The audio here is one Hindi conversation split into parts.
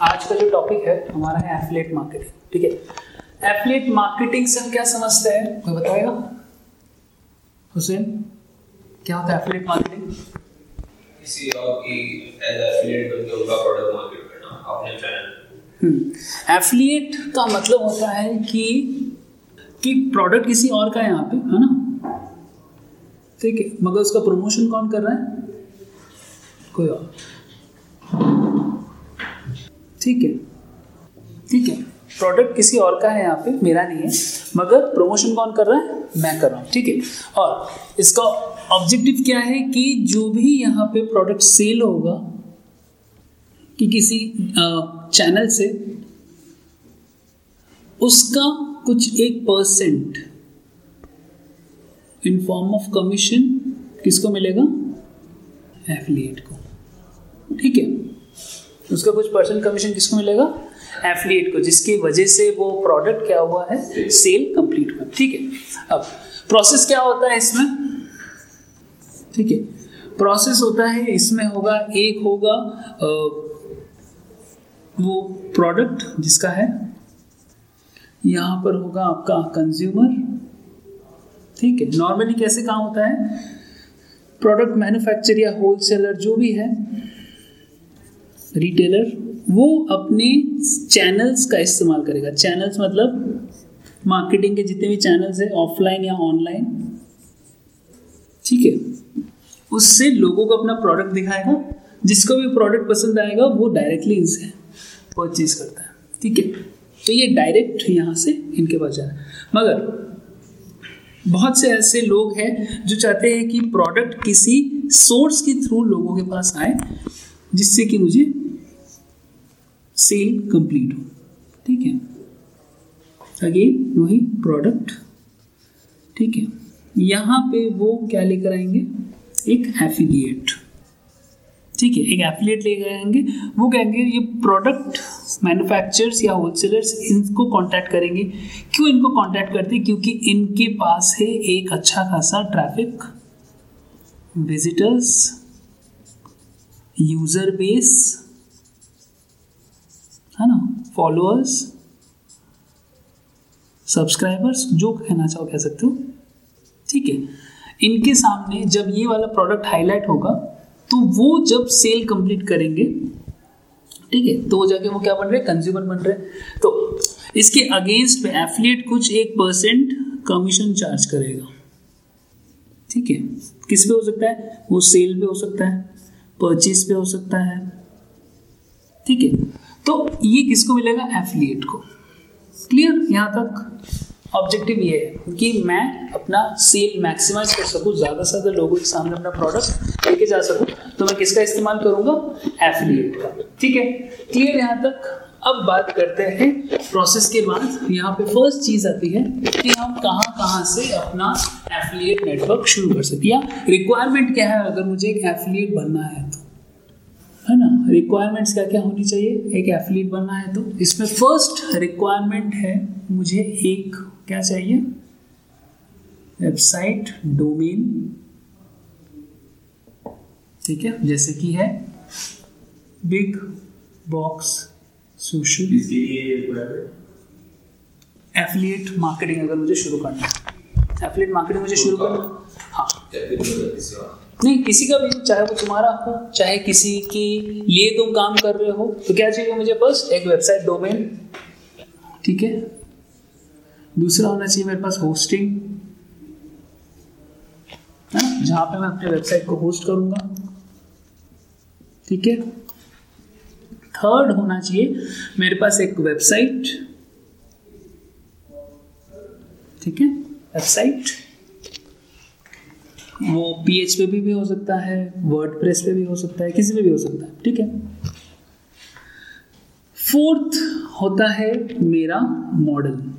आज का जो टॉपिक है हमारा है एफिलेट मार्केटिंग ठीक है? एफिलेट मार्केटिंग से हम क्या समझते हैं? कोई बताएगा? हुसैन क्या होता है एफिलेट मार्केटिंग किसी और की एज एफिलिएट बन उनका प्रोडक्ट मार्केट करना अपने चैनल एफिलिएट हम्म। का मतलब होता है कि कि प्रोडक्ट किसी और का है यहाँ पे है ना? ठीक है मगर उसका प्रमोशन कौन कर रहा है? कोई और। ठीक है। ठीक है। प्रोडक्ट किसी और का है यहाँ पे, मेरा नहीं है। मगर प्रमोशन कौन कर रहा है? मैं कर रहा हूँ। ठीक है। और इसका ऑब्जेक्टिव क्या है कि जो भी यहाँ पे प्रोडक्ट सेल होगा, कि किसी चैनल से, उसका कुछ एक percent in form of commission किसको मिलेगा? एफिलिएट को। ठीक है। उसका कुछ परसेंट कमीशन किसको मिलेगा? एफिलिएट को जिसकी वजह से वो प्रोडक्ट क्या हुआ है? सेल कंप्लीट हुआ। ठीक है? अब प्रोसेस क्या होता है इसमें? ठीक है? प्रोसेस होता है इसमें होगा एक होगा आ, वो प्रोडक्ट जिसका है यहाँ पर होगा आपका कंज्यूमर ठीक है? नॉर्मली कैसे काम होता है? प्रोडक्ट मैन्युफैक्चर या होलसेलर जो भी है रिटेलर वो अपने चैनल्स का इस्तेमाल करेगा। चैनल्स मतलब मार्केटिंग के जितने भी चैनल्स है ऑफलाइन या ऑनलाइन ठीक है? उससे लोगों को अपना प्रोडक्ट दिखाएगा। जिसको भी प्रोडक्ट पसंद आएगा, वो डायरेक्टली इनसे परचेज करता है। ठीक है? तो ये डायरेक्ट यहाँ से इनके पास जा रहा है। मगर बहुत से ऐसे लोग हैं जो चाहते हैं कि प्रोडक्ट किसी सोर्स के थ्रू लोगों के पास आए। जिससे कि मुझे सेल कंप्लीट हो। ठीक है? अगेन वही प्रोडक्ट ठीक है? यहाँ पे वो क्या लेकर आएँगे? एक एफिलिएट ठीक है? एक एफिलिएट लेकर आएँगे। वो कहेंगे, ये प्रोडक्ट मैन्युफैक्चरर्स या होलसेलर्स इनको कांटेक्ट करेंगे। क्यों इनको कांटेक्ट करते? हैं क्योंकि इनके पास है एक अच्छा खासा ट्रैफ़िक विजिटर्स यूज़र बेस है ना फॉलोअर्स सब्सक्राइबर्स जो कहना चाहो कह सकते हो। ठीक है, इनके सामने जब ये वाला प्रोडक्ट हाईलाइट होगा तो वो जब सेल कंप्लीट करेंगे, ठीक है तो जाके वो क्या बन रहे कंज्यूमर बन रहे तो इसके अगेंस्ट में एफिलिएट कुछ एक परसेंट कमीशन चार्ज करेगा। ठीक है, किस पे हो सकता है? वो सेल पे हो सकता है। परचेज पे हो सकता है। ठीक है? तो ये किसको मिलेगा? एफिलिएट को। क्लियर यहाँ तक? ऑब्जेक्टिव ये है कि मैं अपना सेल मैक्सिमाइज कर सकूँ, ज़्यादा से ज़्यादा लोगों के सामने अपना प्रोडक्ट लेके जा सकूँ। तो मैं किसका इस्तेमाल करूँगा? एफिलिएट का। ठीक है? क्लियर यहाँ तक? अब बात करते हैं प्रोसेस के बाद। यहाँ पे फ़र्स्ट चीज़ आती है कि हम कहाँ कहाँ से अपना एफिलिएट नेटवर्क शुरू कर सकते या रिक्वायरमेंट क्या है? अगर मुझे एक एफिलिएट बनना है है ना? रिक्वायरमेंट्स क्या क्या होनी चाहिए? एक एफिलिएट बनना है तो। इसमें फ़र्स्ट रिक्वायरमेंट है मुझे एक क्या चाहिए? वेबसाइट डोमेन ठीक है? जैसे कि है big box social affiliate marketing अगर मुझे शुरू करना है। एफिलिएट मार्केटिंग मुझे शुरू करना हाँ? नहीं, किसी का भी, चाहे वो तुम्हारा हो, चाहे किसी के लिए तुम काम कर रहे हो तो क्या चाहिए मुझे फ़र्स्ट एक वेबसाइट डोमेन ठीक है? दूसरा होना चाहिए मेरे पास होस्टिंग जहाँ पे मैं अपने वेबसाइट को होस्ट करूँगा, ठीक है? थर्ड होना चाहिए मेरे पास एक वेबसाइट ठीक है? वेबसाइट वो पी एच पे भी, भी हो सकता है वर्ड प्रेस पे भी हो सकता है किसी पे भी हो सकता है ठीक है? फोर्थ होता है मेरा मॉडल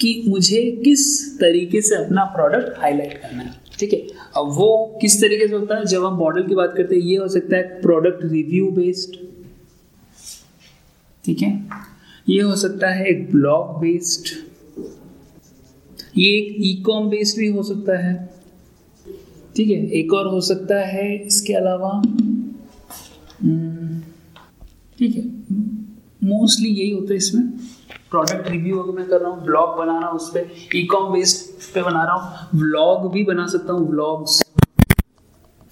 कि मुझे किस तरीके से अपना प्रोडक्ट हाईलाइट करना है ठीक है? अब वो किस तरीके से होता है? जब हम मॉडल की बात करते हैं ये हो सकता है प्रोडक्ट रिव्यू बेस्ड ठीक है? ये हो सकता है एक ब्लॉग बेस्ड ये एक ई कॉम बेस्ड भी हो सकता है ठीक है, एक और हो सकता है इसके अलावा ठीक है मोस्टली यही होता है इसमें प्रोडक्ट रिव्यू अगर मैं कर रहा हूँ ब्लॉग बना रहा हूँ उस पर ई कॉम बेस्ड पे बना रहा हूँ व्लॉग भी बना सकता हूँ व्लॉग्स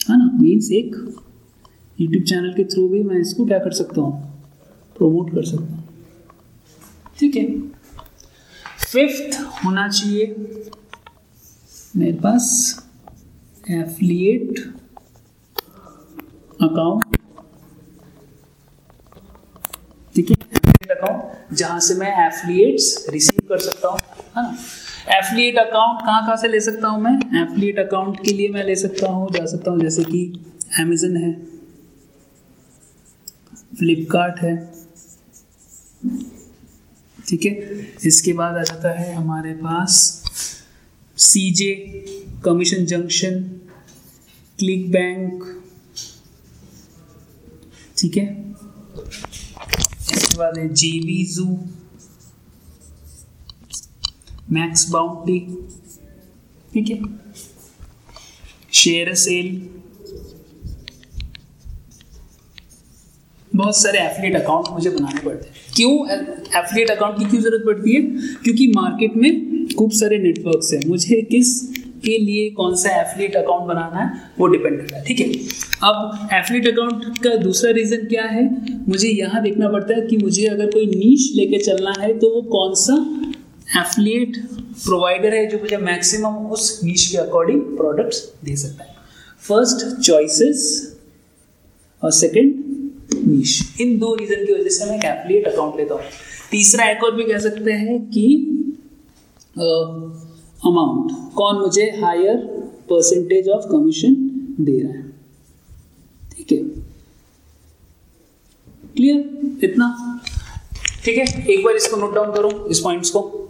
है ना मीन्स एक यूट्यूब चैनल के थ्रू भी मैं इसको क्या कर सकता हूँ प्रमोट कर सकता हूँ, ठीक है। फिफ्थ होना चाहिए मेरे पास एफिलिएट अकाउंट ठीक है एफिलिएट अकाउंट जहाँ से मैं एफिलिएट्स रिसीव कर सकता हूँ, है ना? एफिलिएट अकाउंट कहाँ कहाँ से ले सकता हूँ मैं? एफिलिएट अकाउंट के लिए मैं ले सकता हूँ, जा सकता हूँ, जैसे कि अमेजन है फ्लिपकार्ट है, ठीक है? इसके बाद आ जाता है हमारे पास C J commission junction click bank ठीक है? इसके बाद है जेवी जू मैक्स बाउंटी ठीक है? शेयर सेल बहुत सारे एफिलेट अकाउंट मुझे बनाने पड़ते हैं। क्यों? एफिलेट अकाउंट की क्यों ज़रूरत पड़ती है? क्योंकि मार्केट में खूब सारे नेटवर्क्स हैं। मुझे किस के लिए कौन सा एफिलेट अकाउंट बनाना है, वो डिपेंड करता है, ठीक है? अब एफिलेट अकाउंट का दूसरा रीज़न क्या है? मुझे यहाँ देखना पड़ता है कि मुझे अगर कोई नीच लेके चलना है तो वो कौन सा एफिलिएट प्रोवाइडर है जो मुझे मैक्सिमम उस नीच के अकॉर्डिंग प्रोडक्ट्स दे सकता है? फ़र्स्ट चॉइसेस और सेकंड नीश इन दो रीजन की वजह से मैं एक एफिलिएट अकाउंट लेता हूँ। तीसरा एक और भी कह सकते हैं कि अमाउंट कौन मुझे हायर परसेंटेज ऑफ़ कमीशन दे रहा है? ठीक है? क्लियर इतना? ठीक है? एक बार इसको नोट डाउन करो, इस पॉइंट्स को।